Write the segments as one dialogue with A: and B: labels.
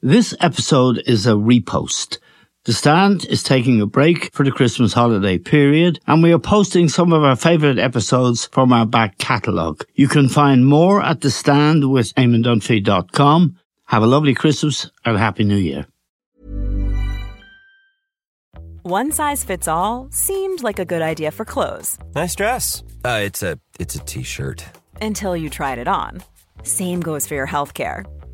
A: This episode is a repost. The Stand is taking a break for the Christmas holiday period, and we are posting some of our favourite episodes from our back catalogue. You can find more at the stand with eamondunphy.com. Have a lovely Christmas and Happy New Year.
B: One size fits all seemed like a good idea for clothes.
C: Nice dress. Uh, it's a it's a t-shirt.
B: Until you tried it on. Same goes for your healthcare.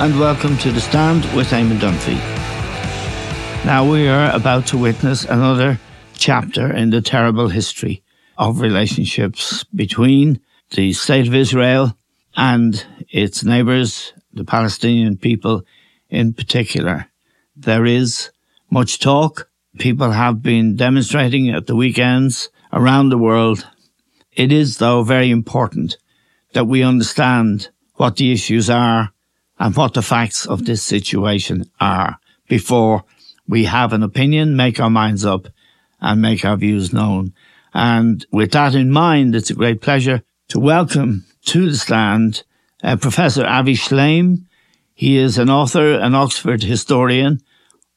A: And welcome to The Stand with Eamon Dunphy. Now we are about to witness another chapter in the terrible history of relationships between the State of Israel and its neighbours, the Palestinian people in particular. There is much talk. People have been demonstrating at the weekends around the world. It is, though, very important that we understand what the issues are and what the facts of this situation are before we have an opinion, make our minds up and make our views known. And with that in mind, it's a great pleasure to welcome to the stand uh, Professor Avi Shlaim. He is an author, an Oxford historian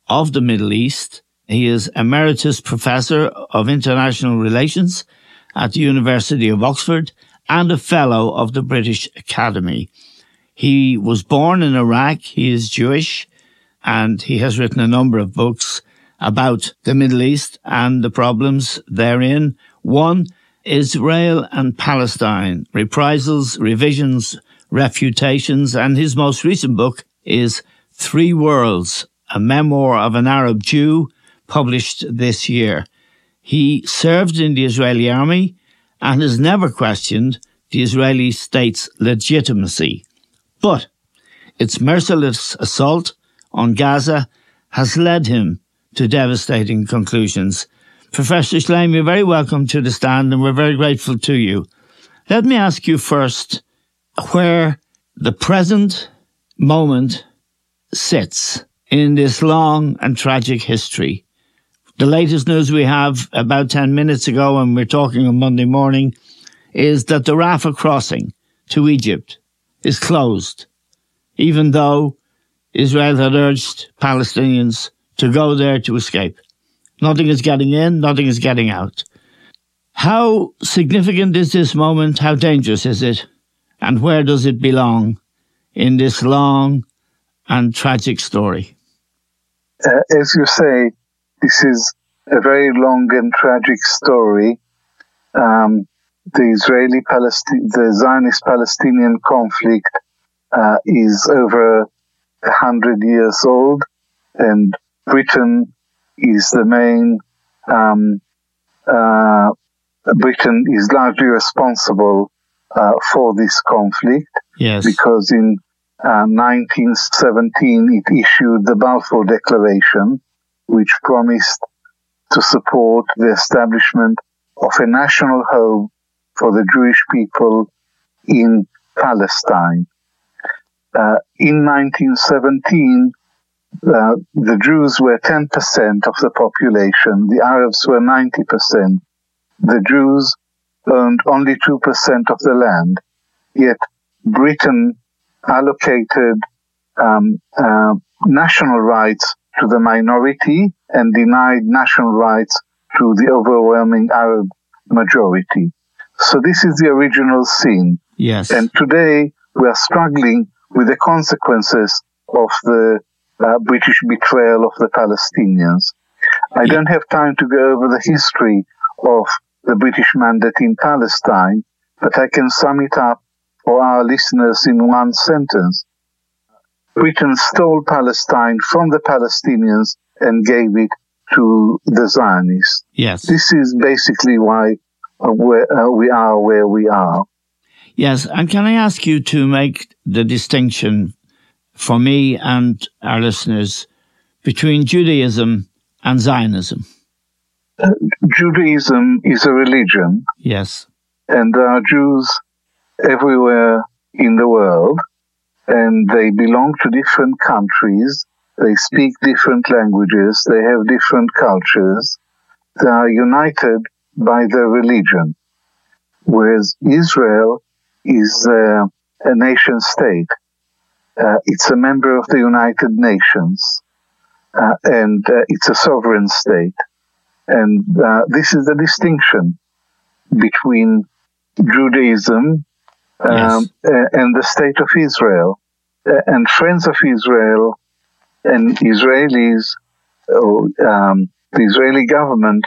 A: of the Middle East. He is emeritus professor of international relations at the University of Oxford and a fellow of the British Academy. He was born in Iraq. He is Jewish and he has written a number of books about the Middle East and the problems therein. One, Israel and Palestine, reprisals, revisions, refutations, and his most recent book is Three Worlds, a memoir of an Arab Jew published this year. He served in the Israeli army and has never questioned the Israeli state's legitimacy. But its merciless assault on Gaza has led him to devastating conclusions. Professor Shlaim, you're very welcome to the stand and we're very grateful to you. Let me ask you first where the present moment sits in this long and tragic history. The latest news we have about 10 minutes ago, and we're talking on Monday morning, is that the Rafah crossing to Egypt is closed, even though Israel had urged Palestinians to go there to escape. Nothing is getting in, nothing is getting out. How significant is this moment? How dangerous is it? And where does it belong in this long and tragic story?
D: Uh, as you say, this is a very long and tragic story. Um, the Israeli Palestine, the Zionist Palestinian conflict uh, is over a hundred years old, and Britain is the main. Um, uh, Britain is largely responsible uh, for this conflict.
A: Yes.
D: Because in 1917 uh, it issued the Balfour Declaration, which promised to support the establishment of a national home for the Jewish people in Palestine. Uh, in 1917, uh, the Jews were 10% of the population, the Arabs were 90%. The Jews owned only 2% of the land, yet Britain allocated um, uh, national rights to the minority and denied national rights to the overwhelming Arab majority. So this is the original sin.
A: Yes.
D: And today we are struggling with the consequences of the uh, British betrayal of the Palestinians. I don't have time to go over the history of the British mandate in Palestine, but I can sum it up for our listeners in one sentence. Britain stole Palestine from the Palestinians and gave it to the Zionists.
A: Yes.
D: This is basically why uh, uh, we are where we are.
A: Yes, and can I ask you to make the distinction for me and our listeners between Judaism and Zionism?
D: Uh, Judaism is a religion.
A: Yes.
D: And there are Jews everywhere in the world, and they belong to different countries. They speak different languages. They have different cultures. They are united by their religion. Whereas Israel is uh, a nation state. Uh, it's a member of the United Nations, uh, and uh, it's a sovereign state. And uh, this is the distinction between Judaism um, yes. and the state of Israel. and friends of Israel and Israelis, um, the Israeli government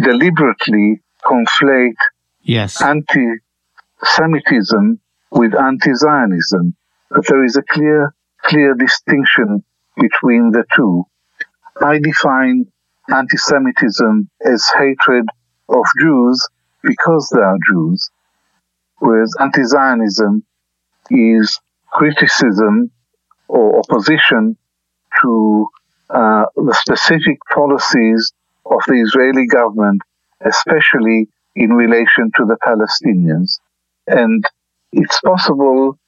D: deliberately conflate
A: yes.
D: anti-Semitism with anti-Zionism. But there is a clear, clear distinction between the two. I define anti-Semitism as hatred of Jews because they are Jews, whereas anti-Zionism is criticism or opposition to uh, the specific policies of the Israeli government, especially in relation to the Palestinians. And it's possible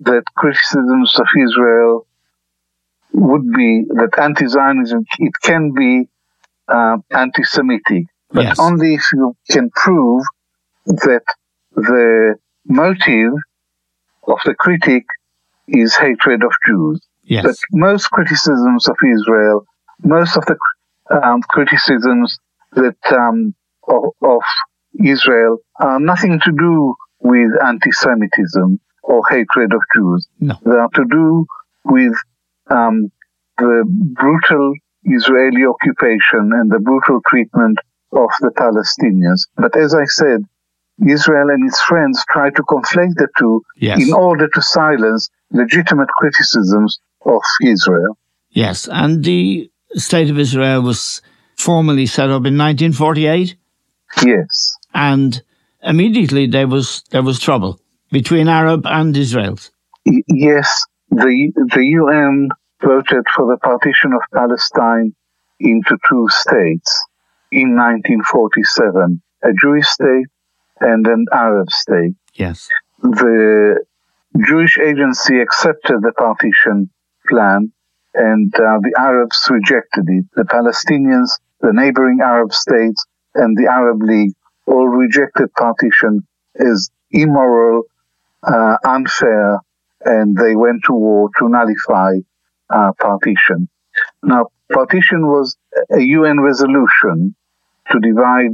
D: that criticisms of Israel would be that anti-Zionism, it can be uh, anti-Semitic, but
A: yes.
D: only if you can prove that the motive of the critic is hatred of Jews.
A: Yes.
D: But most criticisms of Israel, most of the um, criticisms that um, of, of, Israel are nothing to do with anti-Semitism or hatred of Jews.
A: No.
D: They are to do with um, the brutal Israeli occupation and the brutal treatment of the Palestinians. But as I said, Israel and its friends try to conflate the two
A: yes.
D: in order to silence legitimate criticisms of Israel.
A: Yes, and the State of Israel was formally set up in 1948.
D: Yes,
A: and immediately there was there was trouble between Arab and Israelis.
D: Yes, the the UN voted for the partition of Palestine into two states in 1947, a Jewish state and an Arab state.
A: Yes.
D: The Jewish agency accepted the partition plan and uh, the Arabs rejected it. The Palestinians, the neighboring Arab states, and the Arab League all rejected partition as immoral, uh, unfair, and they went to war to nullify uh, partition. Now, partition was a UN resolution to divide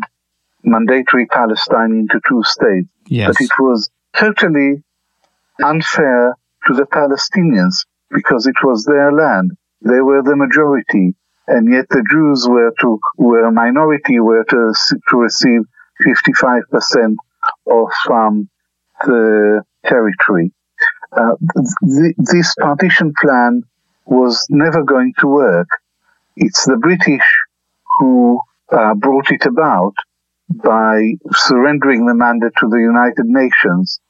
D: mandatory Palestine into two states.
A: Yes.
D: But it was totally unfair to the Palestinians because it was their land. They were the majority, and yet the Jews were to were a minority were to to receive 55 percent of um, the territory. Uh, th- this partition plan was never going to work. It's the British who uh, brought it about by surrendering the mandate to the United Nations,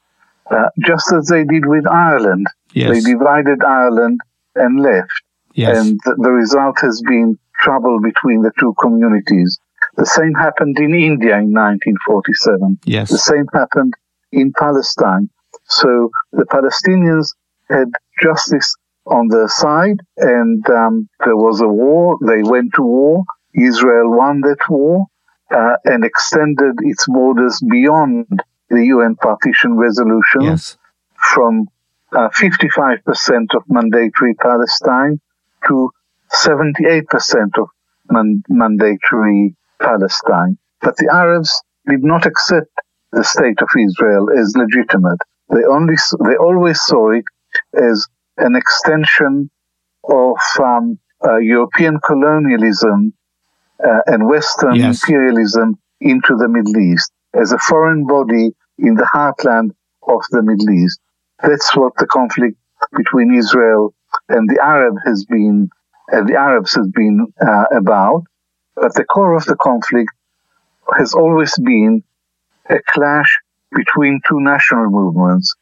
D: uh, just as they did with Ireland.
A: Yes.
D: They divided Ireland and left.
A: Yes.
D: And th- the result has been trouble between the two communities. The same happened in India in 1947.
A: Yes.
D: The same happened in Palestine. So the Palestinians had justice on their side, and um, there was a war. They went to war. Israel won that war uh, and extended its borders beyond the UN partition resolution
A: yes.
D: from uh, 55% of mandatory Palestine to 78% of man- mandatory Palestine. But the Arabs did not accept the state of Israel as legitimate. They only they always saw it as an extension of um, uh, European colonialism uh, and Western yes. imperialism into the Middle East as a foreign body in the heartland of the Middle East. That's what the conflict between Israel and the Arab has been, uh, the Arabs has been uh, about. But the core of the conflict has always been a clash between two national movements,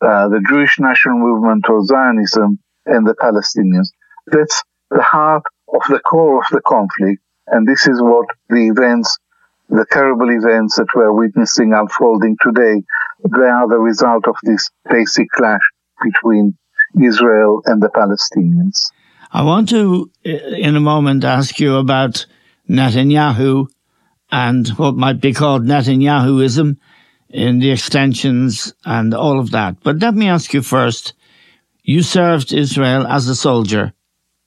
D: uh, the Jewish national movement or Zionism and the Palestinians. That's the heart of the core of the conflict. And this is what the events, the terrible events that we're witnessing unfolding today, they are the result of this basic clash between Israel and the Palestinians.
A: I want to, in a moment, ask you about Netanyahu and what might be called Netanyahuism in the extensions and all of that. But let me ask you first you served Israel as a soldier.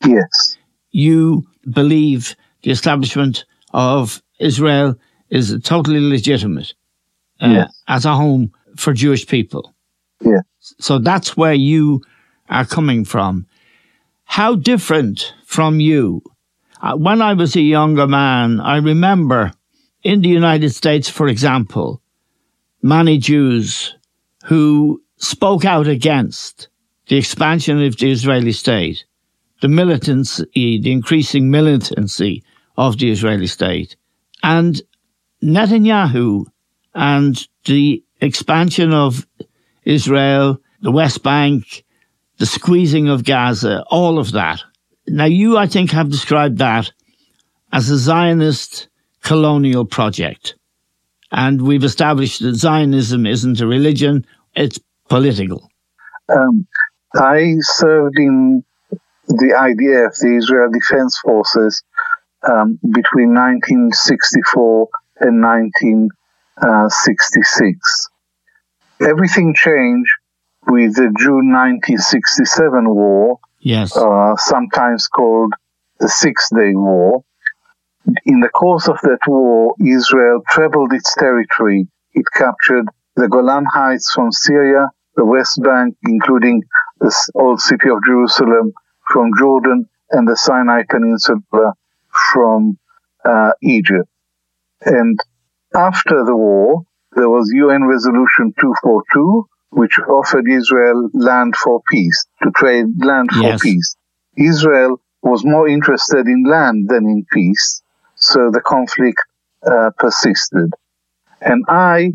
D: Yes.
A: You believe the establishment of Israel is totally legitimate uh, yes. as a home for Jewish people.
D: Yes.
A: So that's where you are coming from. How different from you? Uh, when I was a younger man, I remember in the United States, for example, many Jews who spoke out against the expansion of the Israeli state, the militancy, the increasing militancy of the Israeli state. And Netanyahu and the expansion of Israel, the West Bank, the squeezing of Gaza, all of that. Now, you, I think, have described that as a Zionist colonial project. And we've established that Zionism isn't a religion, it's political.
D: Um, I served in the IDF, the Israel Defense Forces, um, between 1964 and 1966. Everything changed with the June 1967 war,
A: yes,
D: uh, sometimes called the Six Day War, in the course of that war, Israel trebled its territory. It captured the Golan Heights from Syria, the West Bank, including the old city of Jerusalem from Jordan, and the Sinai Peninsula from uh, Egypt. And after the war, there was UN Resolution 242, which offered Israel land for peace, to trade land for yes. peace. Israel was more interested in land than in peace. So the conflict uh, persisted. And I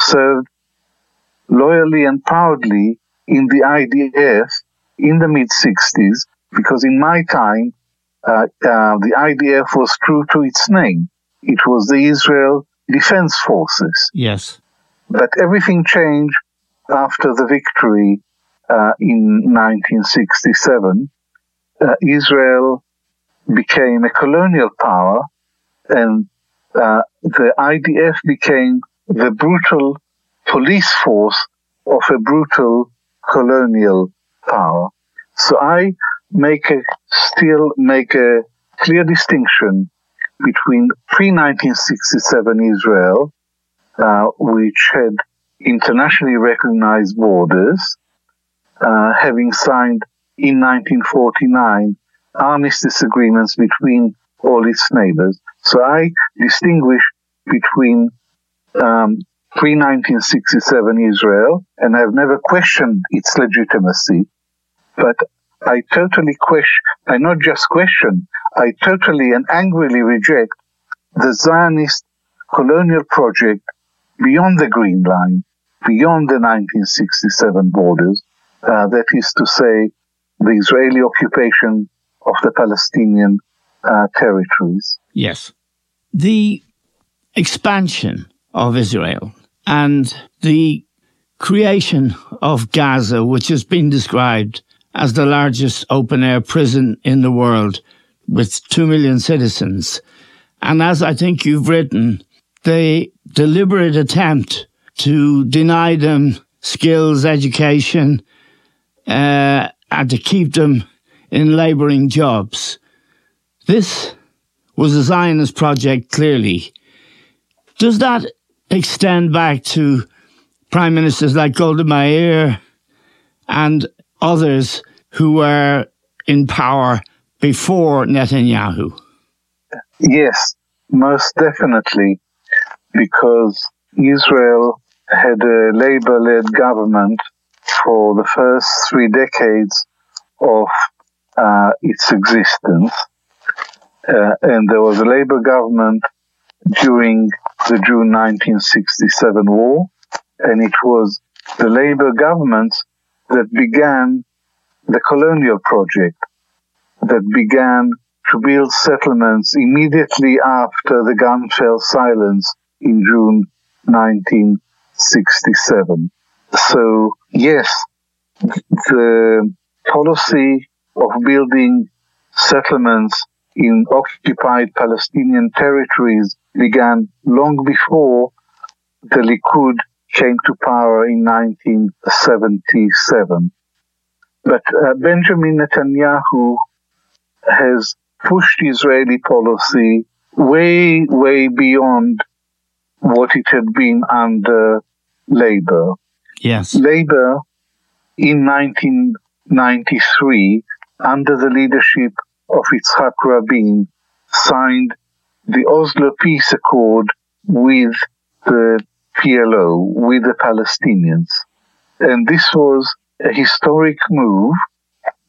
D: served loyally and proudly in the IDF in the mid 60s because in my time, uh, uh, the IDF was true to its name. It was the Israel Defense Forces.
A: Yes.
D: But everything changed after the victory uh, in 1967. Uh, Israel became a colonial power, and uh, the IDF became the brutal police force of a brutal colonial power. So I make a, still make a clear distinction between pre-1967 Israel, uh, which had internationally recognized borders, uh, having signed in 1949 armistice agreements between all its neighbors. So I distinguish between um, pre 1967 Israel, and I've never questioned its legitimacy, but I totally question, I not just question, I totally and angrily reject the Zionist colonial project beyond the Green Line, beyond the 1967 borders, uh, that is to say, the Israeli occupation of the Palestinian uh, territories.
A: Yes. The expansion of Israel and the creation of Gaza, which has been described as the largest open air prison in the world with 2 million citizens. And as I think you've written, the deliberate attempt to deny them skills, education, uh, and to keep them in labouring jobs. This was a Zionist project, clearly. Does that extend back to prime ministers like Golda Meir and others who were in power before Netanyahu?
D: Yes, most definitely, because Israel had a labor led government for the first three decades of uh, its existence. Uh, and there was a labor government during the June 1967 war, and it was the labor government that began the colonial project, that began to build settlements immediately after the gun fell silence in June 1967. So, yes, the policy of building settlements in occupied Palestinian territories began long before the Likud came to power in 1977. But uh, Benjamin Netanyahu has pushed Israeli policy way, way beyond what it had been under Labour.
A: Yes.
D: Labour in 1993, under the leadership of Yitzhak Rabin, signed the Oslo Peace Accord with the PLO, with the Palestinians. And this was a historic move.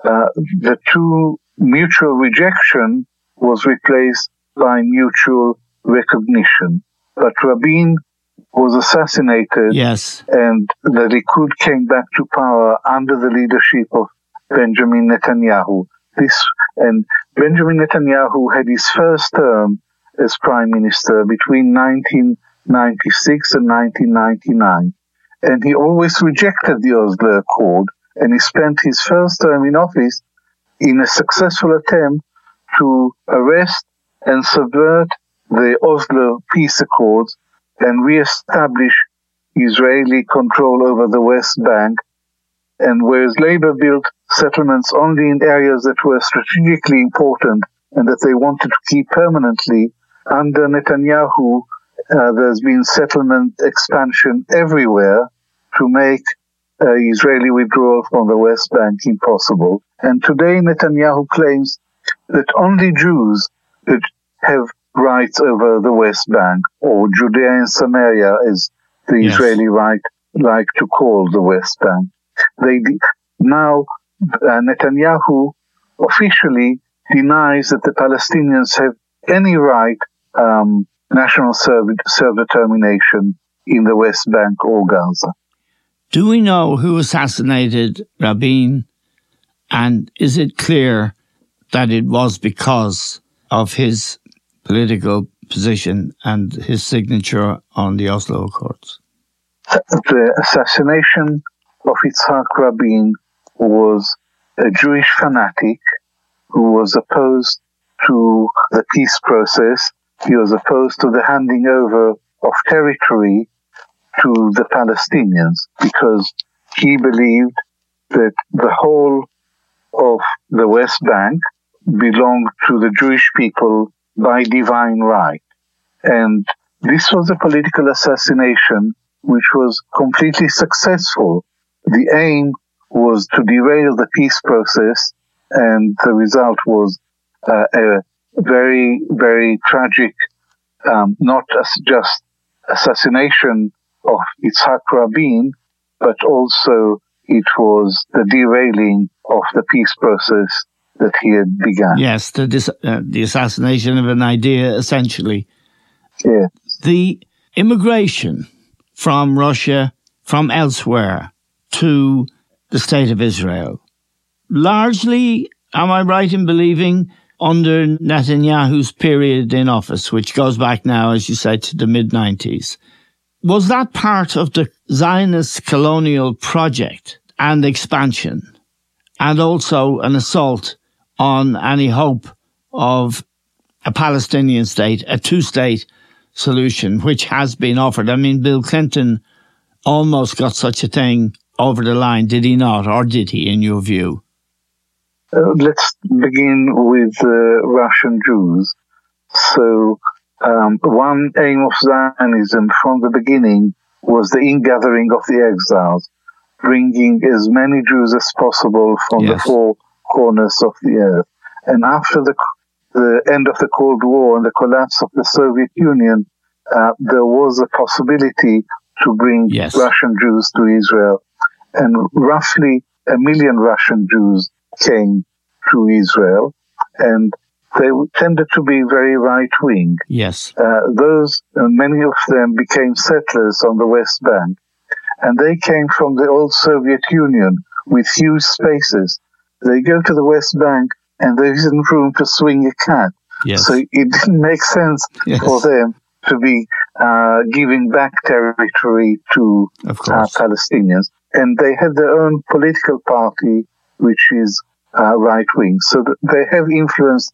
D: Uh, the two mutual rejection was replaced by mutual recognition. But Rabin was assassinated.
A: Yes.
D: And the Likud came back to power under the leadership of Benjamin Netanyahu. This, and Benjamin Netanyahu had his first term as prime minister between 1996 and 1999. And he always rejected the Oslo Accord, and he spent his first term in office in a successful attempt to arrest and subvert the Oslo Peace Accords and re-establish Israeli control over the West Bank. And whereas Labour built settlements only in areas that were strategically important and that they wanted to keep permanently, under Netanyahu, uh, there's been settlement expansion everywhere to make uh, Israeli withdrawal from the West Bank impossible. And today Netanyahu claims that only Jews that have rights over the West Bank, or Judea and Samaria, as the yes. Israeli right like to call the West Bank. They now uh, Netanyahu officially denies that the Palestinians have any right um, national self determination in the West Bank or Gaza.
A: Do we know who assassinated Rabin? And is it clear that it was because of his political position and his signature on the Oslo Accords?
D: The assassination of Yitzhak Rabin was a Jewish fanatic who was opposed to the peace process. He was opposed to the handing over of territory to the Palestinians because he believed that the whole of the West Bank belonged to the Jewish people by divine right. And this was a political assassination which was completely successful. The aim was to derail the peace process, and the result was uh, a very, very tragic, um, not just assassination of Yitzhak Rabin, but also it was the derailing of the peace process that he had begun.
A: Yes, the, dis- uh, the assassination of an idea, essentially.
D: Yeah.
A: The immigration from Russia, from elsewhere to the state of Israel, largely, am I right in believing, under Netanyahu's period in office, which goes back now, as you said, to the mid 90s. Was that part of the Zionist colonial project and expansion, and also an assault on any hope of a Palestinian state, a two state solution, which has been offered. I mean, Bill Clinton almost got such a thing over the line, did he not, or did he, in your view?
D: Uh, let's begin with uh, Russian Jews. So, um, one aim of Zionism from the beginning was the ingathering of the exiles. bringing as many Jews as possible from yes. the four corners of the earth. And after the, the end of the Cold War and the collapse of the Soviet Union, uh, there was a possibility to bring yes. Russian Jews to Israel. And roughly a million Russian Jews came to Israel. And they tended to be very right wing.
A: Yes.
D: Uh, those, uh, many of them became settlers on the West Bank. And they came from the old Soviet Union with huge spaces. They go to the West Bank and there isn't room to swing a cat. Yes. So it didn't make sense yes. for them to be uh, giving back territory to uh, Palestinians. And they had their own political party, which is uh, right wing. So they have influenced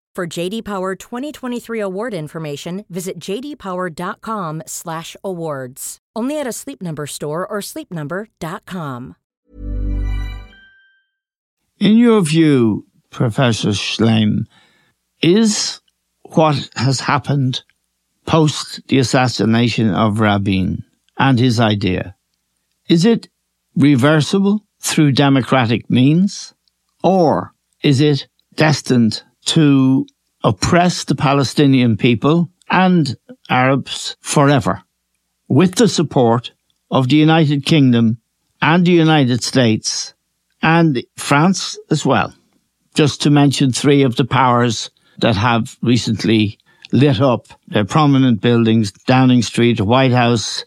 E: For JD Power 2023 award information, visit jdpower.com/awards. Only at a Sleep Number store or sleepnumber.com.
A: In your view, Professor Shlaim, is what has happened post the assassination of Rabin and his idea is it reversible through democratic means or is it destined to oppress the Palestinian people and Arabs forever with the support of the United Kingdom and the United States and France as well. Just to mention three of the powers that have recently lit up their prominent buildings, Downing Street, White House,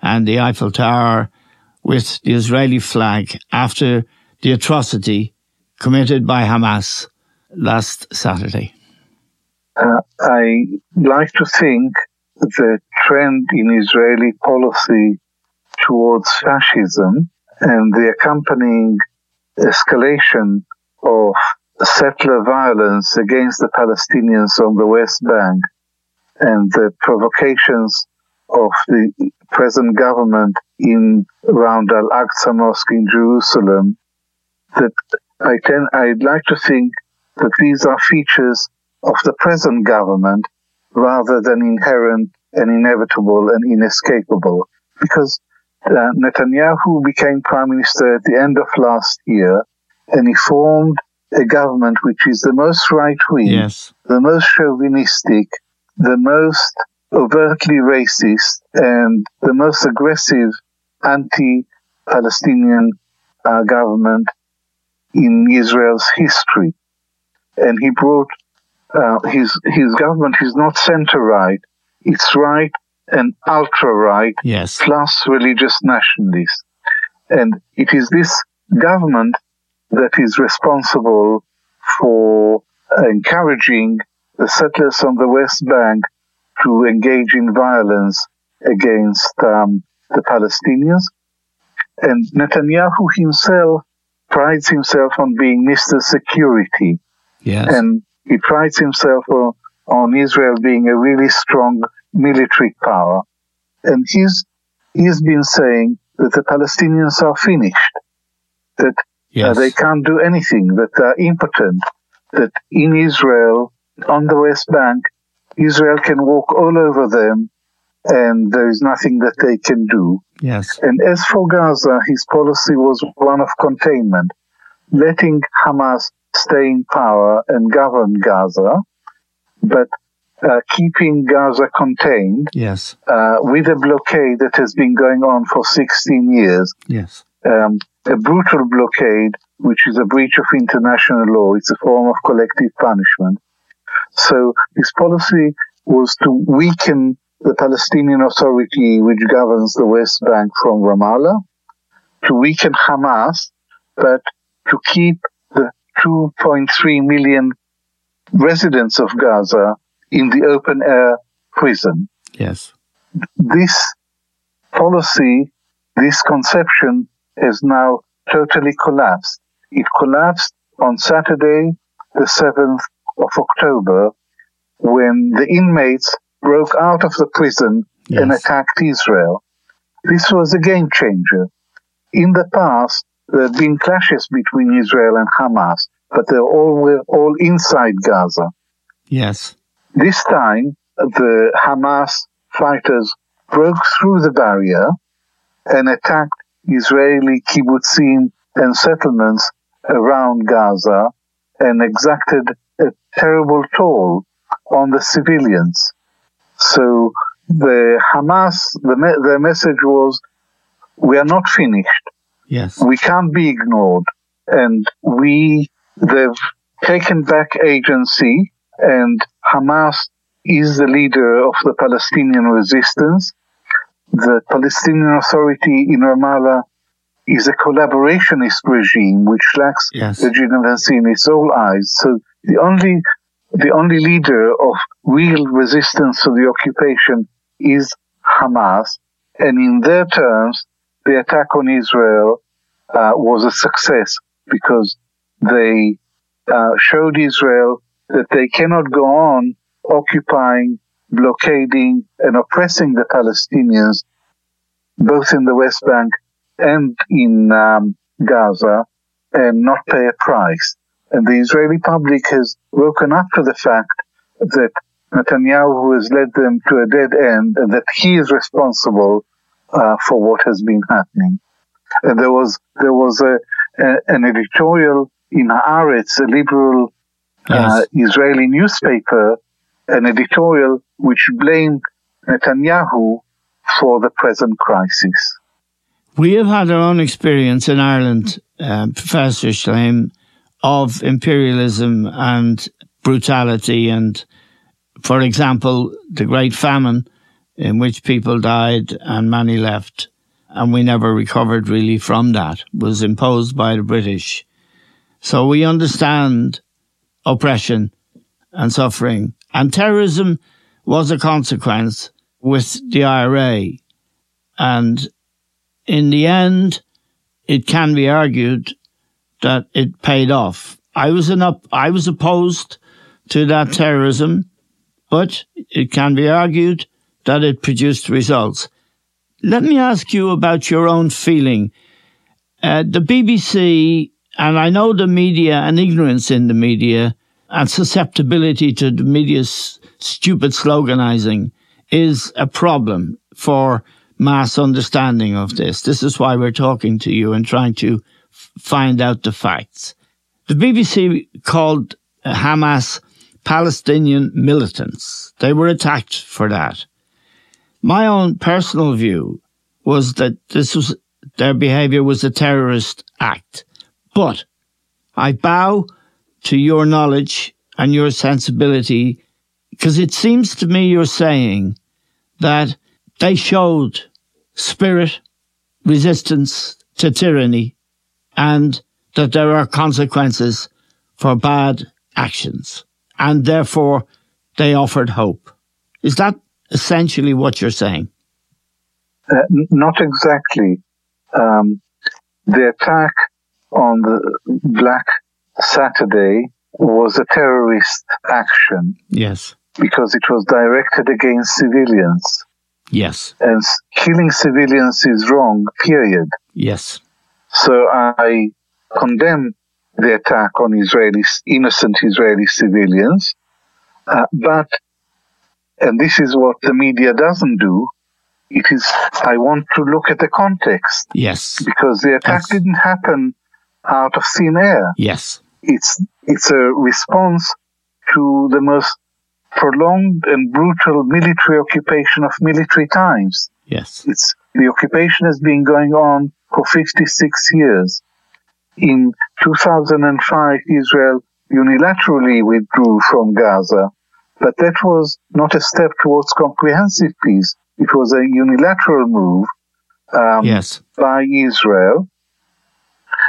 A: and the Eiffel Tower with the Israeli flag after the atrocity committed by Hamas last Saturday?
D: Uh, I like to think the trend in Israeli policy towards fascism and the accompanying escalation of settler violence against the Palestinians on the West Bank and the provocations of the present government in around Al Aqsa Mosque in Jerusalem that I can I'd like to think that these are features of the present government rather than inherent and inevitable and inescapable. Because uh, Netanyahu became prime minister at the end of last year and he formed a government which is the most right wing,
A: yes.
D: the most chauvinistic, the most overtly racist, and the most aggressive anti Palestinian uh, government in Israel's history. And he brought uh, his his government is not center right; it's right and ultra right,
A: yes.
D: plus religious nationalists. And it is this government that is responsible for encouraging the settlers on the West Bank to engage in violence against um, the Palestinians. And Netanyahu himself prides himself on being Mr. Security.
A: Yes.
D: And he prides himself on, on Israel being a really strong military power. And he's, he's been saying that the Palestinians are finished, that uh,
A: yes.
D: uh, they can't do anything, that they're impotent, that in Israel, on the West Bank, Israel can walk all over them and there is nothing that they can do.
A: Yes.
D: And as for Gaza, his policy was one of containment, letting Hamas stay in power and govern Gaza, but uh, keeping Gaza contained
A: yes.
D: uh, with a blockade that has been going on for 16 years.
A: Yes.
D: Um, a brutal blockade, which is a breach of international law. It's a form of collective punishment. So his policy was to weaken the Palestinian Authority, which governs the West Bank from Ramallah, to weaken Hamas, but to keep 2.3 million residents of Gaza in the open air prison.
A: Yes.
D: This policy, this conception has now totally collapsed. It collapsed on Saturday, the 7th of October, when the inmates broke out of the prison
A: yes.
D: and attacked Israel. This was a game changer. In the past, Uh, there have been clashes between Israel and Hamas, but they all were all inside Gaza.
A: Yes.
D: This time, the Hamas fighters broke through the barrier and attacked Israeli kibbutzim and settlements around Gaza and exacted a terrible toll on the civilians. So the Hamas, the me- their message was, we are not finished.
A: Yes.
D: We can't be ignored. And we, they've taken back agency and Hamas is the leader of the Palestinian resistance. The Palestinian Authority in Ramallah is a collaborationist regime which lacks
A: yes.
D: legitimacy in its own eyes. So the only the only leader of real resistance to the occupation is Hamas, and in their terms, the attack on Israel uh, was a success because they uh, showed Israel that they cannot go on occupying, blockading, and oppressing the Palestinians, both in the West Bank and in um, Gaza, and not pay a price. And the Israeli public has woken up to the fact that Netanyahu has led them to a dead end and that he is responsible uh, for what has been happening. And there was there was a, a an editorial in Haaretz, a liberal uh. Israeli newspaper, an editorial which blamed Netanyahu for the present crisis.
A: We have had our own experience in Ireland, uh, Professor Shlaim, of imperialism and brutality and, for example, the Great Famine in which people died and many left and we never recovered really from that was imposed by the British. So we understand oppression and suffering and terrorism was a consequence with the IRA and in the end it can be argued that it paid off. I was an up, I was opposed to that terrorism, but it can be argued that it produced results. Let me ask you about your own feeling. Uh, the BBC, and I know the media and ignorance in the media and susceptibility to the media's stupid sloganizing is a problem for mass understanding of this. This is why we're talking to you and trying to find out the facts. The BBC called Hamas Palestinian militants. They were attacked for that. My own personal view was that this was their behavior was a terrorist act. But I bow to your knowledge and your sensibility because it seems to me you're saying that they showed spirit, resistance to tyranny, and that there are consequences for bad actions, and therefore they offered hope. Is that essentially what you're saying?
D: Uh, not exactly. Um, the attack on the Black Saturday was a terrorist action.
A: Yes.
D: Because it was directed against civilians.
A: Yes.
D: And killing civilians is wrong, period.
A: Yes.
D: So I condemn the attack on Israeli, innocent Israeli civilians. Uh, but, and this is what the media doesn't do, it is, I want to look at the context.
A: Yes.
D: Because the attack didn't happen out of thin air.
A: Yes.
D: It's, it's a response to the most prolonged and brutal military occupation of military times.
A: Yes.
D: It's, the occupation has been going on for 56 years. In 2005, Israel unilaterally withdrew from Gaza, but that was not a step towards comprehensive peace. It was a unilateral move um,
A: yes.
D: by Israel.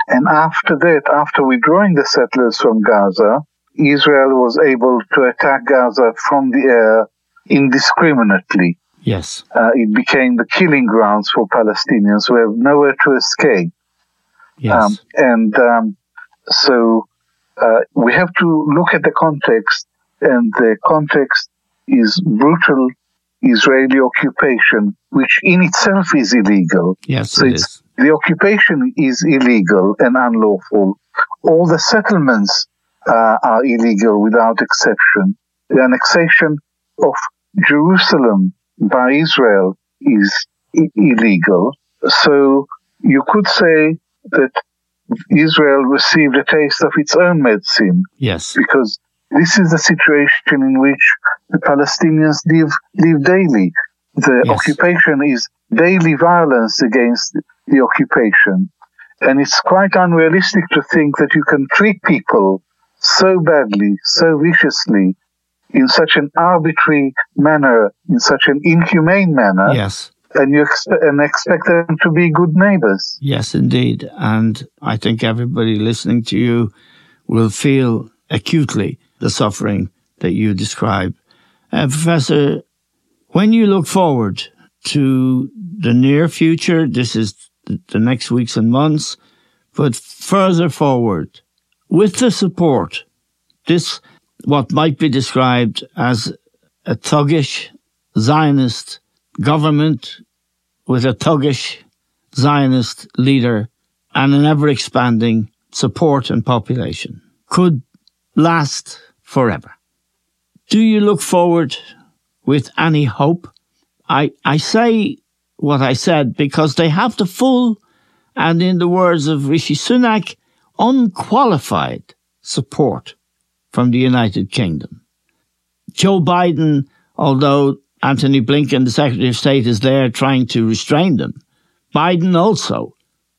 D: And after that, after withdrawing the settlers from Gaza, Israel was able to attack Gaza from the air indiscriminately.
A: Yes.
D: Uh, it became the killing grounds for Palestinians who have nowhere to escape.
A: Yes.
D: Um, and um, so uh, we have to look at the context, and the context is brutal Israeli occupation, which in itself is illegal.
A: Yes,
D: so
A: it
D: it's,
A: is.
D: the occupation is illegal and unlawful. All the settlements uh, are illegal without exception. The annexation of Jerusalem by Israel is I- illegal. So you could say that Israel received a taste of its own medicine
A: Yes.
D: because this is the situation in which the Palestinians live, live daily. The
A: Yes.
D: occupation is daily violence against the occupation. And it's quite unrealistic to think that you can treat people so badly, so viciously, in such an arbitrary manner, in such an inhumane manner,
A: Yes.
D: and you expe- and expect them to be good neighbors.
A: Yes, indeed. And I think everybody listening to you will feel acutely the suffering that you describe. Uh, Professor, when you look forward to the near future, this is the next weeks and months, but further forward, with the support, this, what might be described as a thuggish Zionist government with a thuggish Zionist leader and an ever expanding support and population could last forever. Do you look forward with any hope? I, I say what I said because they have the full and in the words of Rishi Sunak, unqualified support from the United Kingdom. Joe Biden, although Antony Blinken, the Secretary of State, is there trying to restrain them, Biden also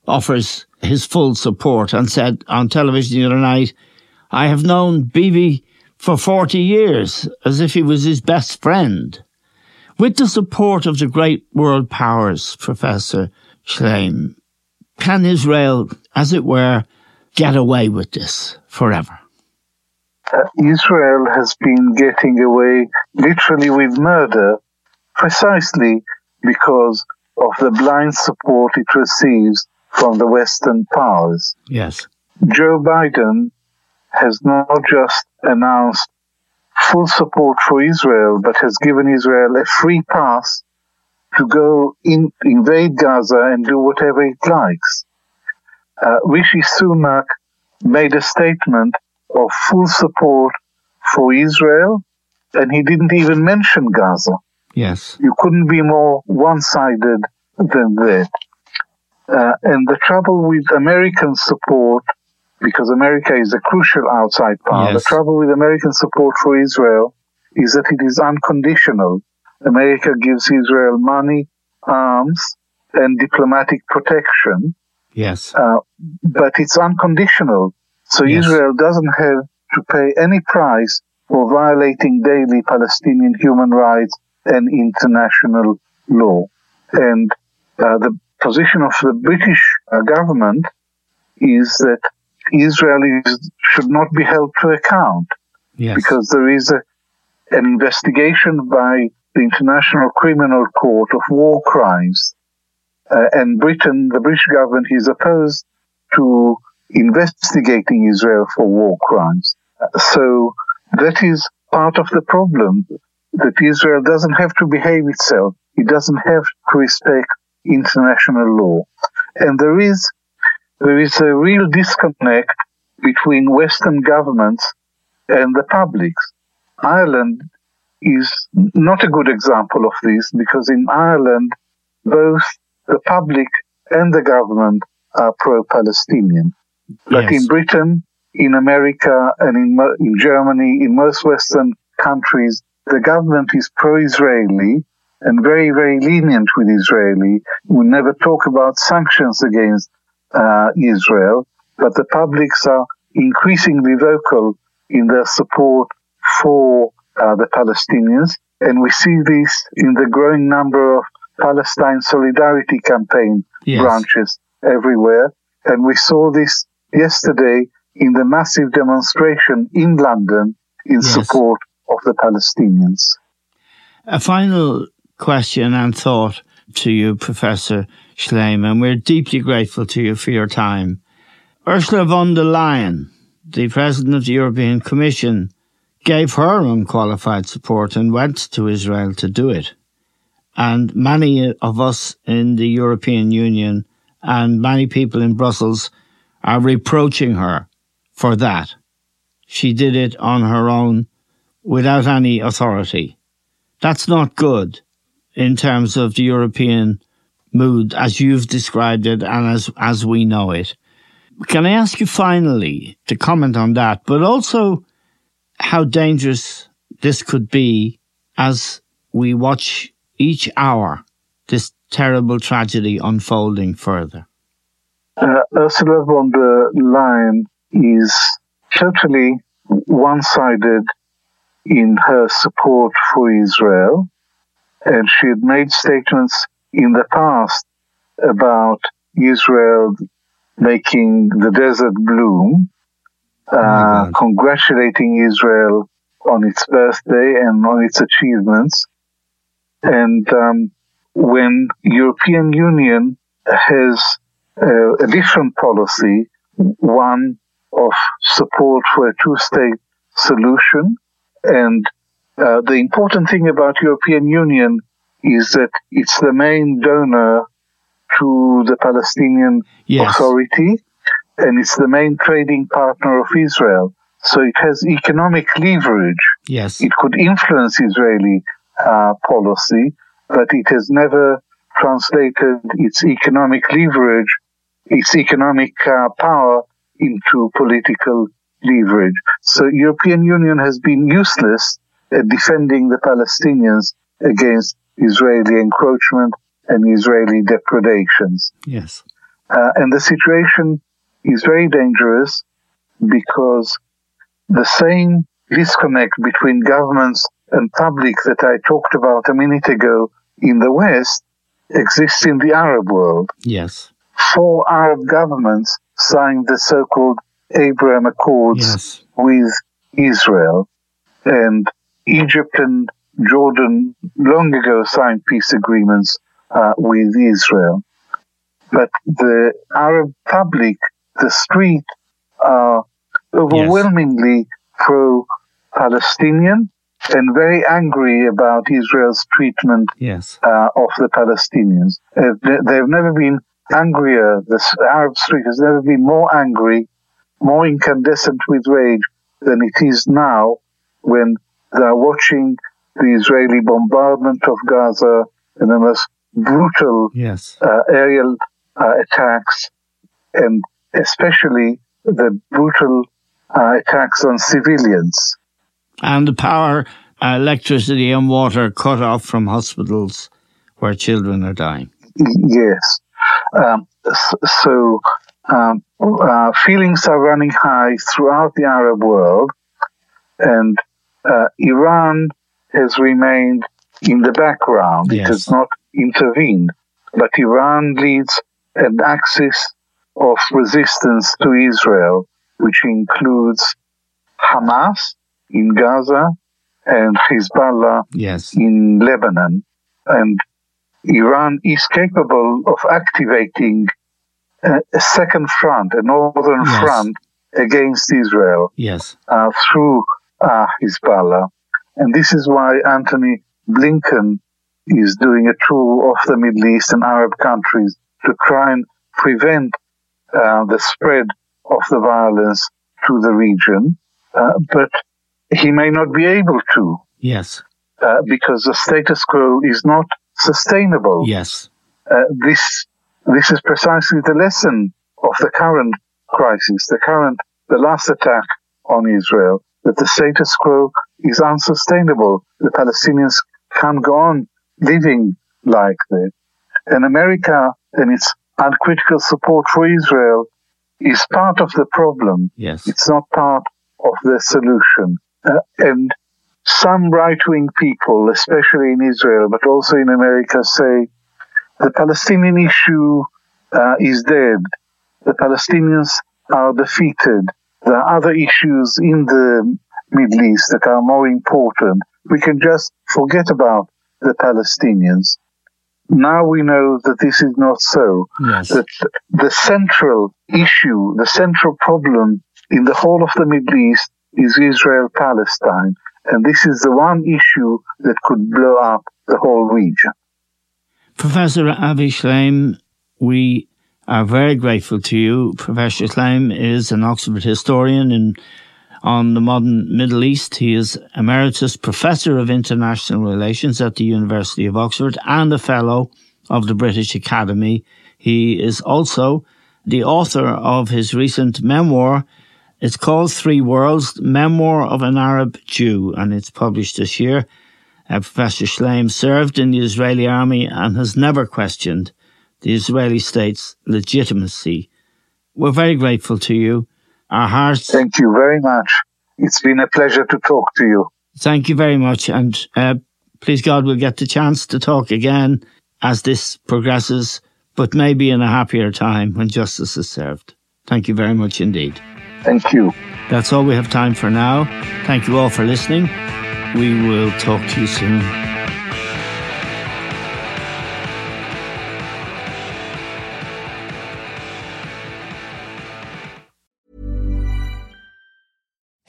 A: offers his full support and said on television the other night, I have known Bibi for 40 years as if he was his best friend. With the support of the great world powers, Professor Shlaim, can Israel, as it were, get away with this forever?
D: uh, Israel has been getting away literally with murder precisely because of the blind support it receives from the Western powers.
A: Yes.
D: Joe Biden has not just announced full support for Israel, but has given Israel a free pass to go in, invade Gaza and do whatever it likes. Uh, Rishi Sunak made a statement of full support for Israel, and he didn't even mention Gaza.
A: Yes.
D: You couldn't be more one-sided than that. Uh, and the trouble with American support, because America is a crucial outside power,
A: Yes.
D: the trouble with American support for Israel is that it is unconditional. America gives Israel money, arms, and diplomatic protection,
A: Yes.
D: uh, but it's unconditional. So
A: Yes.
D: Israel doesn't have to pay any price for violating daily Palestinian human rights and international law. And uh, the position of the British uh, government is that Israel is, should not be held to account
A: Yes.
D: because there is a, an investigation by the International Criminal Court of war crimes. Uh, and Britain, the British government is opposed to investigating Israel for war crimes. So that is part of the problem that Israel doesn't have to behave itself. It doesn't have to respect international law. And there is, there is a real disconnect between Western governments and the publics. Ireland is not a good example of this because in Ireland, both the public and the government are pro-Palestinian. But
A: Yes.
D: in Britain, in America, and in, in Germany, in most Western countries, the government is pro-Israeli and very, very lenient with Israeli. We never talk about sanctions against uh, Israel, but the publics are increasingly vocal in their support for uh, the Palestinians. And we see this in the growing number of Palestine Solidarity Campaign
A: Yes.
D: branches everywhere. And we saw this yesterday in the massive demonstration in London in
A: Yes.
D: support of the Palestinians.
A: A final question and thought to you, Professor Shlaim, and we're deeply grateful to you for your time. Ursula von der Leyen, the President of the European Commission, gave her unqualified support and went to Israel to do it. And many of us in the European Union and many people in Brussels are reproaching her for that. She did it on her own without any authority. That's not good in terms of the European mood as you've described it and as, as we know it. Can I ask you finally to comment on that, but also how dangerous this could be as we watch each hour this terrible tragedy unfolding further?
D: Uh, Ursula von der Leyen is totally one-sided in her support for Israel, and she had made statements in the past about Israel making the desert bloom, uh,
A: God.
D: congratulating Israel on its birthday and on its achievements. And um, when European Union has uh, a different policy, one of support for a two-state solution. And uh, the important thing about European Union is that it's the main donor to the Palestinian
A: Yes.
D: Authority, and it's the main trading partner of Israel. So it has economic leverage
A: Yes.
D: it could influence Israeli uh, policy, but it has never translated its economic leverage, its economic uh, power into political leverage. So European Union has been useless at defending the Palestinians against Israeli encroachment and Israeli depredations.
A: Yes.
D: Uh, and the situation is very dangerous because the same disconnect between governments and public that I talked about a minute ago in the West exists in the Arab world.
A: Yes.
D: Four Arab governments signed the so-called Abraham Accords
A: Yes.
D: with Israel, and Egypt and Jordan long ago signed peace agreements uh, with Israel. But the Arab public, the street, are overwhelmingly pro-Palestinian and very angry about Israel's treatment
A: Yes.
D: uh, of the Palestinians. Uh, they- they've never been angrier. The Arab street has never been more angry, more incandescent with rage than it is now when they are watching the Israeli bombardment of Gaza and the most brutal
A: Yes.
D: uh, aerial uh, attacks, and especially the brutal uh, attacks on civilians.
A: And the power, uh, electricity, and water cut off from hospitals where children are dying.
D: Yes. Um, so um, uh, feelings are running high throughout the Arab world, and uh, Iran has remained in the background.
A: Yes.
D: It has not intervened, but Iran leads an axis of resistance to Israel, which includes Hamas in Gaza and Hezbollah
A: Yes.
D: in Lebanon. And Iran is capable of activating a, a second front, a northern
A: Yes.
D: front against Israel
A: Yes.
D: uh, through uh, Hezbollah. And this is why Antony Blinken is doing a tour of the Middle East and Arab countries to try and prevent uh, the spread of the violence to the region. Uh, but he may not be able to
A: Yes.
D: uh, because the status quo is not sustainable.
A: Yes.
D: Uh, this this is precisely the lesson of the current crisis, the current the last attack on Israel, that the status quo is unsustainable. The Palestinians can't go on living like this. And America and its uncritical support for Israel is part of the problem.
A: Yes.
D: It's not part of the solution. Uh, and some right-wing people, especially in Israel, but also in America, say the Palestinian issue uh, is dead. The Palestinians are defeated. There are other issues in the Middle East that are more important. We can just forget about the Palestinians. Now we know that this is not so
A: Yes.
D: that the central issue, the central problem in the whole of the Middle East is Israel Palestine. And this is the one issue that could blow up the whole region.
A: Professor Avi we are very grateful to you. Professor Shlaim is an Oxford historian in, on the modern Middle East. He is Emeritus Professor of International Relations at the University of Oxford and a Fellow of the British Academy. He is also the author of his recent memoir. It's called Three Worlds, Memoir of an Arab Jew, and it's published this year. Uh, Professor Shlaim served in the Israeli army and has never questioned the Israeli state's legitimacy. We're very grateful to you. Our hearts
D: Thank you very much. It's been a pleasure to talk to you.
A: thank you very much, and uh, please God we'll get the chance to talk again as this progresses, but maybe in a happier time when justice is served. Thank you very much indeed.
D: Thank you.
A: That's all we have time for now. Thank you all for listening. We will talk to you soon.